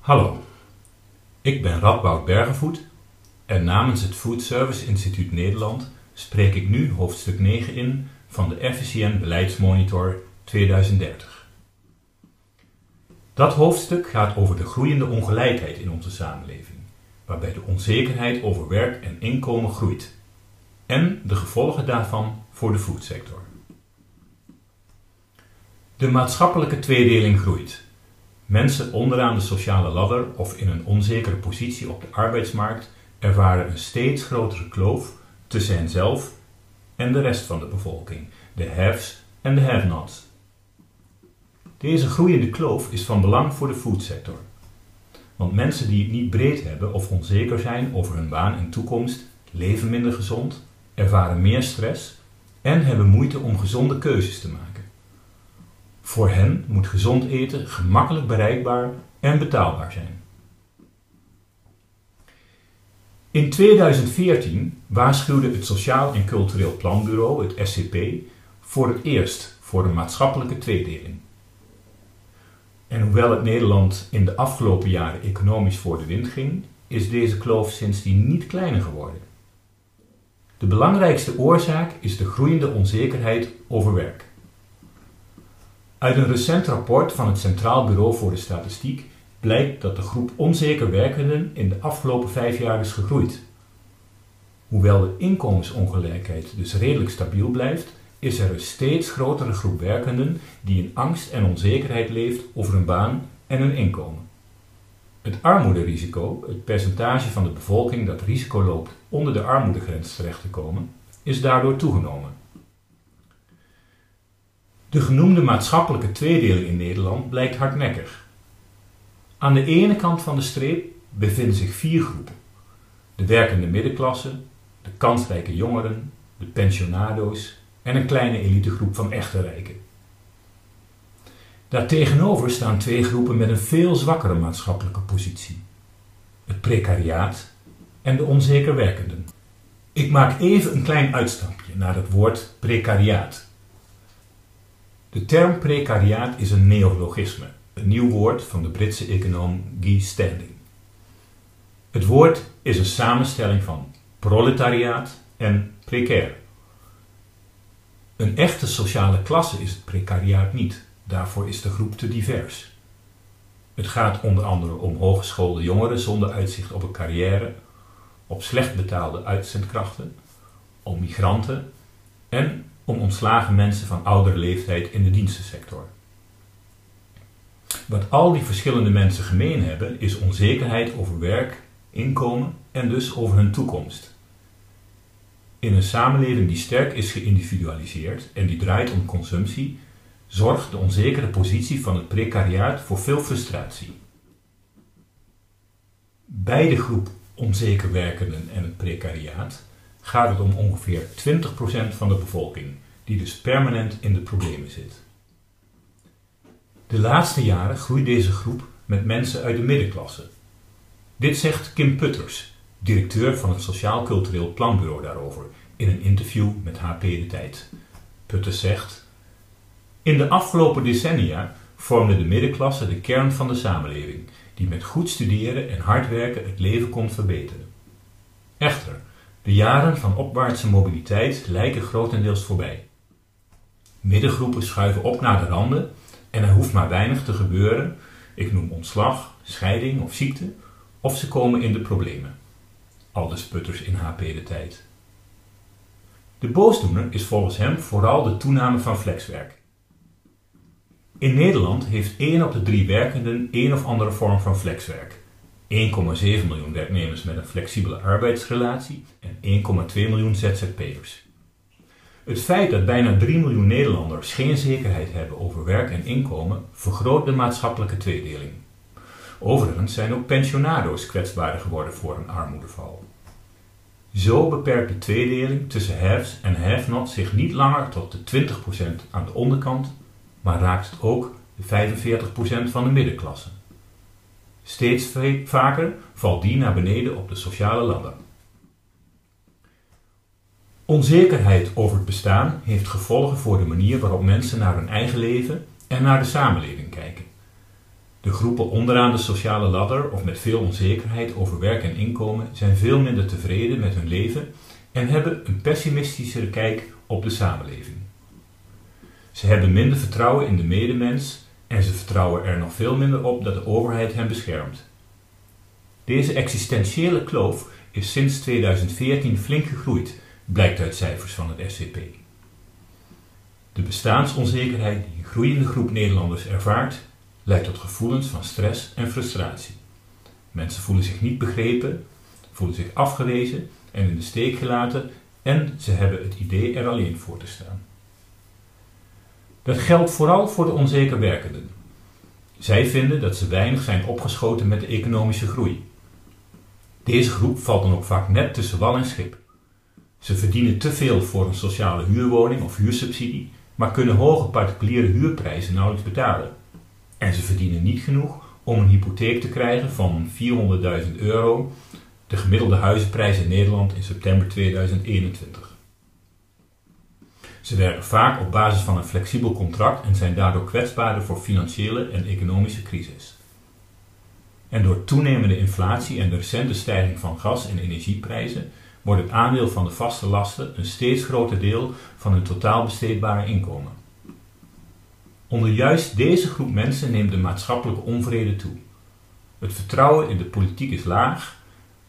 Hallo, ik ben Radboud Bergenvoet en namens het Food Service Instituut Nederland spreek ik nu hoofdstuk 9 in van de FCN Beleidsmonitor 2030. Dat hoofdstuk gaat over de groeiende ongelijkheid in onze samenleving, waarbij de onzekerheid over werk en inkomen groeit en de gevolgen daarvan voor de foodsector. De maatschappelijke tweedeling groeit. Mensen onderaan de sociale ladder of in een onzekere positie op de arbeidsmarkt ervaren een steeds grotere kloof tussen henzelf en de rest van de bevolking, de haves en de have-nots. Deze groeiende kloof is van belang voor de foodsector. Want mensen die het niet breed hebben of onzeker zijn over hun baan en toekomst, leven minder gezond, ervaren meer stress en hebben moeite om gezonde keuzes te maken. Voor hen moet gezond eten gemakkelijk bereikbaar en betaalbaar zijn. In 2014 waarschuwde het Sociaal en Cultureel Planbureau, het SCP, voor het eerst voor een maatschappelijke tweedeling. En hoewel het Nederland in de afgelopen jaren economisch voor de wind ging, is deze kloof sindsdien niet kleiner geworden. De belangrijkste oorzaak is de groeiende onzekerheid over werk. Uit een recent rapport van het Centraal Bureau voor de Statistiek blijkt dat de groep onzeker werkenden in de afgelopen vijf jaar is gegroeid. Hoewel de inkomensongelijkheid dus redelijk stabiel blijft, is er een steeds grotere groep werkenden die in angst en onzekerheid leeft over hun baan en hun inkomen. Het armoederisico, het percentage van de bevolking dat risico loopt onder de armoedegrens terecht te komen, is daardoor toegenomen. De genoemde maatschappelijke tweedeling in Nederland blijkt hardnekkig. Aan de ene kant van de streep bevinden zich vier groepen: de werkende middenklasse, de kansrijke jongeren, de pensionado's en een kleine elitegroep van echte rijken. Daartegenover staan twee groepen met een veel zwakkere maatschappelijke positie: het precariaat en de onzeker werkenden. Ik maak even een klein uitstapje naar het woord precariaat. De term precariaat is een neologisme, een nieuw woord van de Britse econoom Guy Standing. Het woord is een samenstelling van proletariaat en precair. Een echte sociale klasse is het precariaat niet, daarvoor is de groep te divers. Het gaat onder andere om hogeschoolde jongeren zonder uitzicht op een carrière, op slecht betaalde uitzendkrachten, om migranten en om ontslagen mensen van oudere leeftijd in de dienstensector. Wat al die verschillende mensen gemeen hebben, is onzekerheid over werk, inkomen en dus over hun toekomst. In een samenleving die sterk is geïndividualiseerd en die draait om consumptie, zorgt de onzekere positie van het precariaat voor veel frustratie. Bij de groep onzeker werkenden en het precariaat gaat het om ongeveer 20% van de bevolking, die dus permanent in de problemen zit. De laatste jaren groeit deze groep met mensen uit de middenklasse. Dit zegt Kim Putters, directeur van het Sociaal Cultureel Planbureau daarover, in een interview met HP De Tijd. Putters zegt: In de afgelopen decennia vormde de middenklasse de kern van de samenleving, die met goed studeren en hard werken het leven kon verbeteren. Echter, de jaren van opwaartse mobiliteit lijken grotendeels voorbij. Middengroepen schuiven op naar de randen en er hoeft maar weinig te gebeuren, ik noem ontslag, scheiding of ziekte, of ze komen in de problemen. Aldus Putters in HP de tijd. De boosdoener is volgens hem vooral de toename van flexwerk. In Nederland heeft 1 op de 3 werkenden een of andere vorm van flexwerk. 1,7 miljoen werknemers met een flexibele arbeidsrelatie en 1,2 miljoen ZZP'ers. Het feit dat bijna 3 miljoen Nederlanders geen zekerheid hebben over werk en inkomen vergroot de maatschappelijke tweedeling. Overigens zijn ook pensionado's kwetsbaarder geworden voor een armoedeval. Zo beperkt de tweedeling tussen haves en have-nots zich niet langer tot de 20% aan de onderkant, maar raakt het ook de 45% van de middenklasse. Steeds vaker valt die naar beneden op de sociale ladder. Onzekerheid over het bestaan heeft gevolgen voor de manier waarop mensen naar hun eigen leven en naar de samenleving kijken. De groepen onderaan de sociale ladder of met veel onzekerheid over werk en inkomen zijn veel minder tevreden met hun leven en hebben een pessimistischere kijk op de samenleving. Ze hebben minder vertrouwen in de medemens en ze vertrouwen er nog veel minder op dat de overheid hen beschermt. Deze existentiële kloof is sinds 2014 flink gegroeid, blijkt uit cijfers van het SCP. De bestaansonzekerheid die een groeiende groep Nederlanders ervaart, leidt tot gevoelens van stress en frustratie. Mensen voelen zich niet begrepen, voelen zich afgewezen en in de steek gelaten en ze hebben het idee er alleen voor te staan. Dat geldt vooral voor de onzeker werkenden. Zij vinden dat ze weinig zijn opgeschoten met de economische groei. Deze groep valt dan ook vaak net tussen wal en schip. Ze verdienen te veel voor een sociale huurwoning of huursubsidie, maar kunnen hoge particuliere huurprijzen nauwelijks betalen. En ze verdienen niet genoeg om een hypotheek te krijgen van 400.000 euro, de gemiddelde huizenprijs in Nederland in september 2021. Ze werken vaak op basis van een flexibel contract en zijn daardoor kwetsbaarder voor financiële en economische crisis. En door toenemende inflatie en de recente stijging van gas- en energieprijzen wordt het aandeel van de vaste lasten een steeds groter deel van hun totaal besteedbare inkomen. Onder juist deze groep mensen neemt de maatschappelijke onvrede toe. Het vertrouwen in de politiek is laag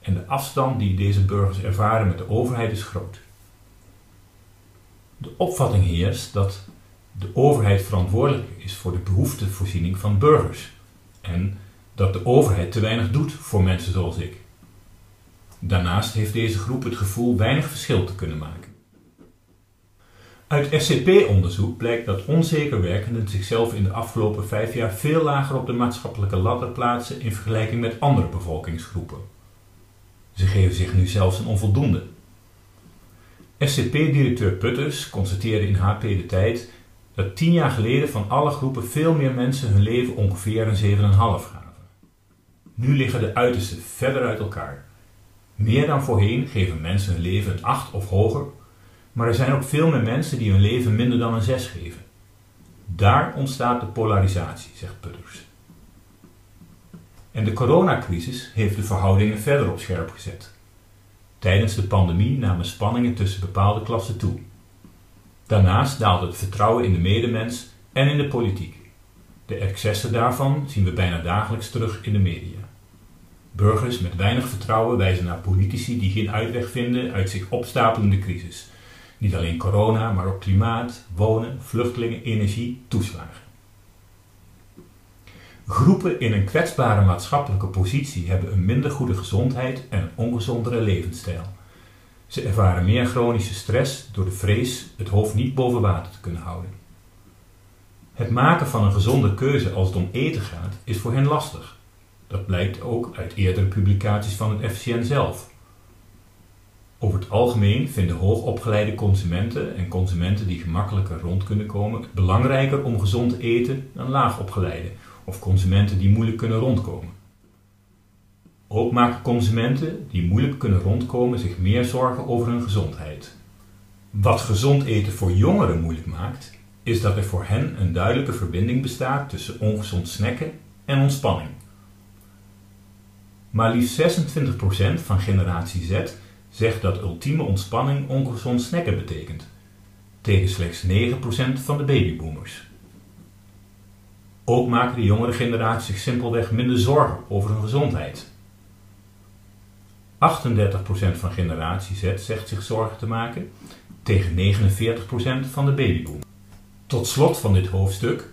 en de afstand die deze burgers ervaren met de overheid is groot. De opvatting heerst dat de overheid verantwoordelijk is voor de behoeftevoorziening van burgers en dat de overheid te weinig doet voor mensen zoals ik. Daarnaast heeft deze groep het gevoel weinig verschil te kunnen maken. Uit SCP-onderzoek blijkt dat onzeker werkenden zichzelf in de afgelopen vijf jaar veel lager op de maatschappelijke ladder plaatsen in vergelijking met andere bevolkingsgroepen. Ze geven zich nu zelfs een onvoldoende. SCP-directeur Putters constateerde in HP de Tijd dat tien jaar geleden van alle groepen veel meer mensen hun leven ongeveer een 7,5 gaven. Nu liggen de uitersten verder uit elkaar. Meer dan voorheen geven mensen hun leven een 8 of hoger, maar er zijn ook veel meer mensen die hun leven minder dan een 6 geven. Daar ontstaat de polarisatie, zegt Putters. En de coronacrisis heeft de verhoudingen verder op scherp gezet. Tijdens de pandemie namen spanningen tussen bepaalde klassen toe. Daarnaast daalde het vertrouwen in de medemens en in de politiek. De excessen daarvan zien we bijna dagelijks terug in de media. Burgers met weinig vertrouwen wijzen naar politici die geen uitweg vinden uit zich opstapelende crisis. Niet alleen corona, maar ook klimaat, wonen, vluchtelingen, energie, toeslagen. Groepen in een kwetsbare maatschappelijke positie hebben een minder goede gezondheid en een ongezondere levensstijl. Ze ervaren meer chronische stress door de vrees het hoofd niet boven water te kunnen houden. Het maken van een gezonde keuze als het om eten gaat is voor hen lastig. Dat blijkt ook uit eerdere publicaties van het FCN zelf. Over het algemeen vinden hoogopgeleide consumenten en consumenten die gemakkelijker rond kunnen komen belangrijker om gezond te eten dan laagopgeleide of consumenten die moeilijk kunnen rondkomen. Ook maken consumenten die moeilijk kunnen rondkomen zich meer zorgen over hun gezondheid. Wat gezond eten voor jongeren moeilijk maakt, is dat er voor hen een duidelijke verbinding bestaat tussen ongezond snacken en ontspanning. Maar liefst 26% van generatie Z zegt dat ultieme ontspanning ongezond snacken betekent, tegen slechts 9% van de babyboomers. Ook maken de jongere generatie zich simpelweg minder zorgen over hun gezondheid. 38% van generatie Z zegt zich zorgen te maken, tegen 49% van de babyboom. Tot slot van dit hoofdstuk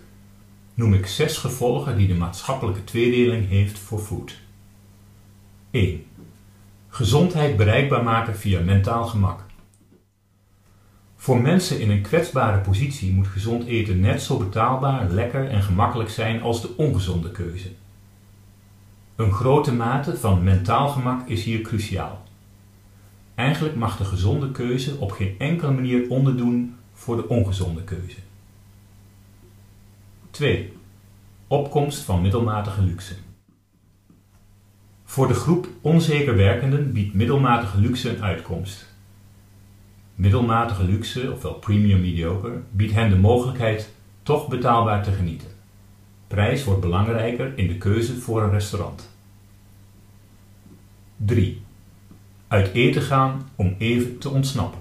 noem ik zes gevolgen die de maatschappelijke tweedeling heeft voor food. 1. Gezondheid bereikbaar maken via mentaal gemak. Voor mensen in een kwetsbare positie moet gezond eten net zo betaalbaar, lekker en gemakkelijk zijn als de ongezonde keuze. Een grote mate van mentaal gemak is hier cruciaal. Eigenlijk mag de gezonde keuze op geen enkele manier onderdoen voor de ongezonde keuze. 2. Opkomst van middelmatige luxe. Voor de groep onzeker werkenden biedt middelmatige luxe een uitkomst. Middelmatige luxe, ofwel premium mediocre, biedt hen de mogelijkheid toch betaalbaar te genieten. Prijs wordt belangrijker in de keuze voor een restaurant. 3. Uit eten gaan om even te ontsnappen.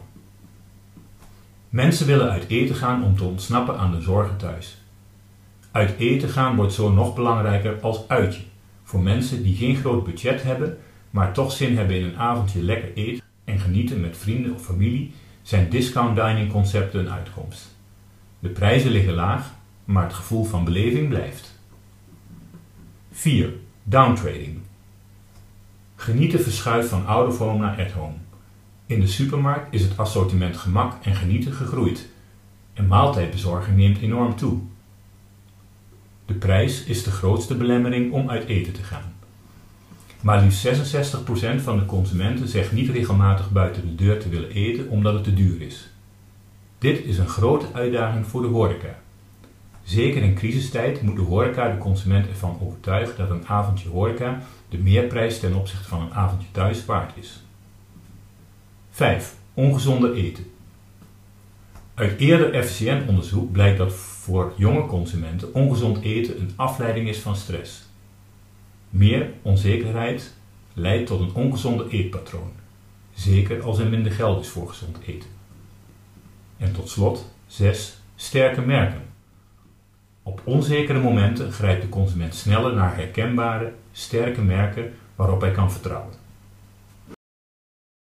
Mensen willen uit eten gaan om te ontsnappen aan de zorgen thuis. Uit eten gaan wordt zo nog belangrijker als uitje. Voor mensen die geen groot budget hebben, maar toch zin hebben in een avondje lekker eten en genieten met vrienden of familie, zijn discount dining concepten een uitkomst. De prijzen liggen laag, maar het gevoel van beleving blijft. 4. Downtrading. Genieten verschuift van oude vorm naar at home. In de supermarkt is het assortiment gemak en genieten gegroeid. En maaltijdbezorging neemt enorm toe. De prijs is de grootste belemmering om uit eten te gaan. Maar liefst 66% van de consumenten zegt niet regelmatig buiten de deur te willen eten omdat het te duur is. Dit is een grote uitdaging voor de horeca. Zeker in crisistijd moet de horeca de consument ervan overtuigen dat een avondje horeca de meerprijs ten opzichte van een avondje thuis waard is. 5. Ongezonder eten. Uit eerder FCN-onderzoek blijkt dat voor jonge consumenten ongezond eten een afleiding is van stress. Meer onzekerheid leidt tot een ongezonde eetpatroon, zeker als er minder geld is voor gezond eten. En tot slot 6. Sterke merken. Op onzekere momenten grijpt de consument sneller naar herkenbare, sterke merken waarop hij kan vertrouwen.